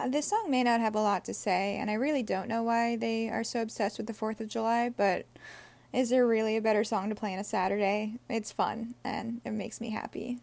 Uh, this song may not have a lot to say, and I really don't know why they are so obsessed with the 4th of July, but is there really a better song to play on a Saturday? It's fun, and it makes me happy.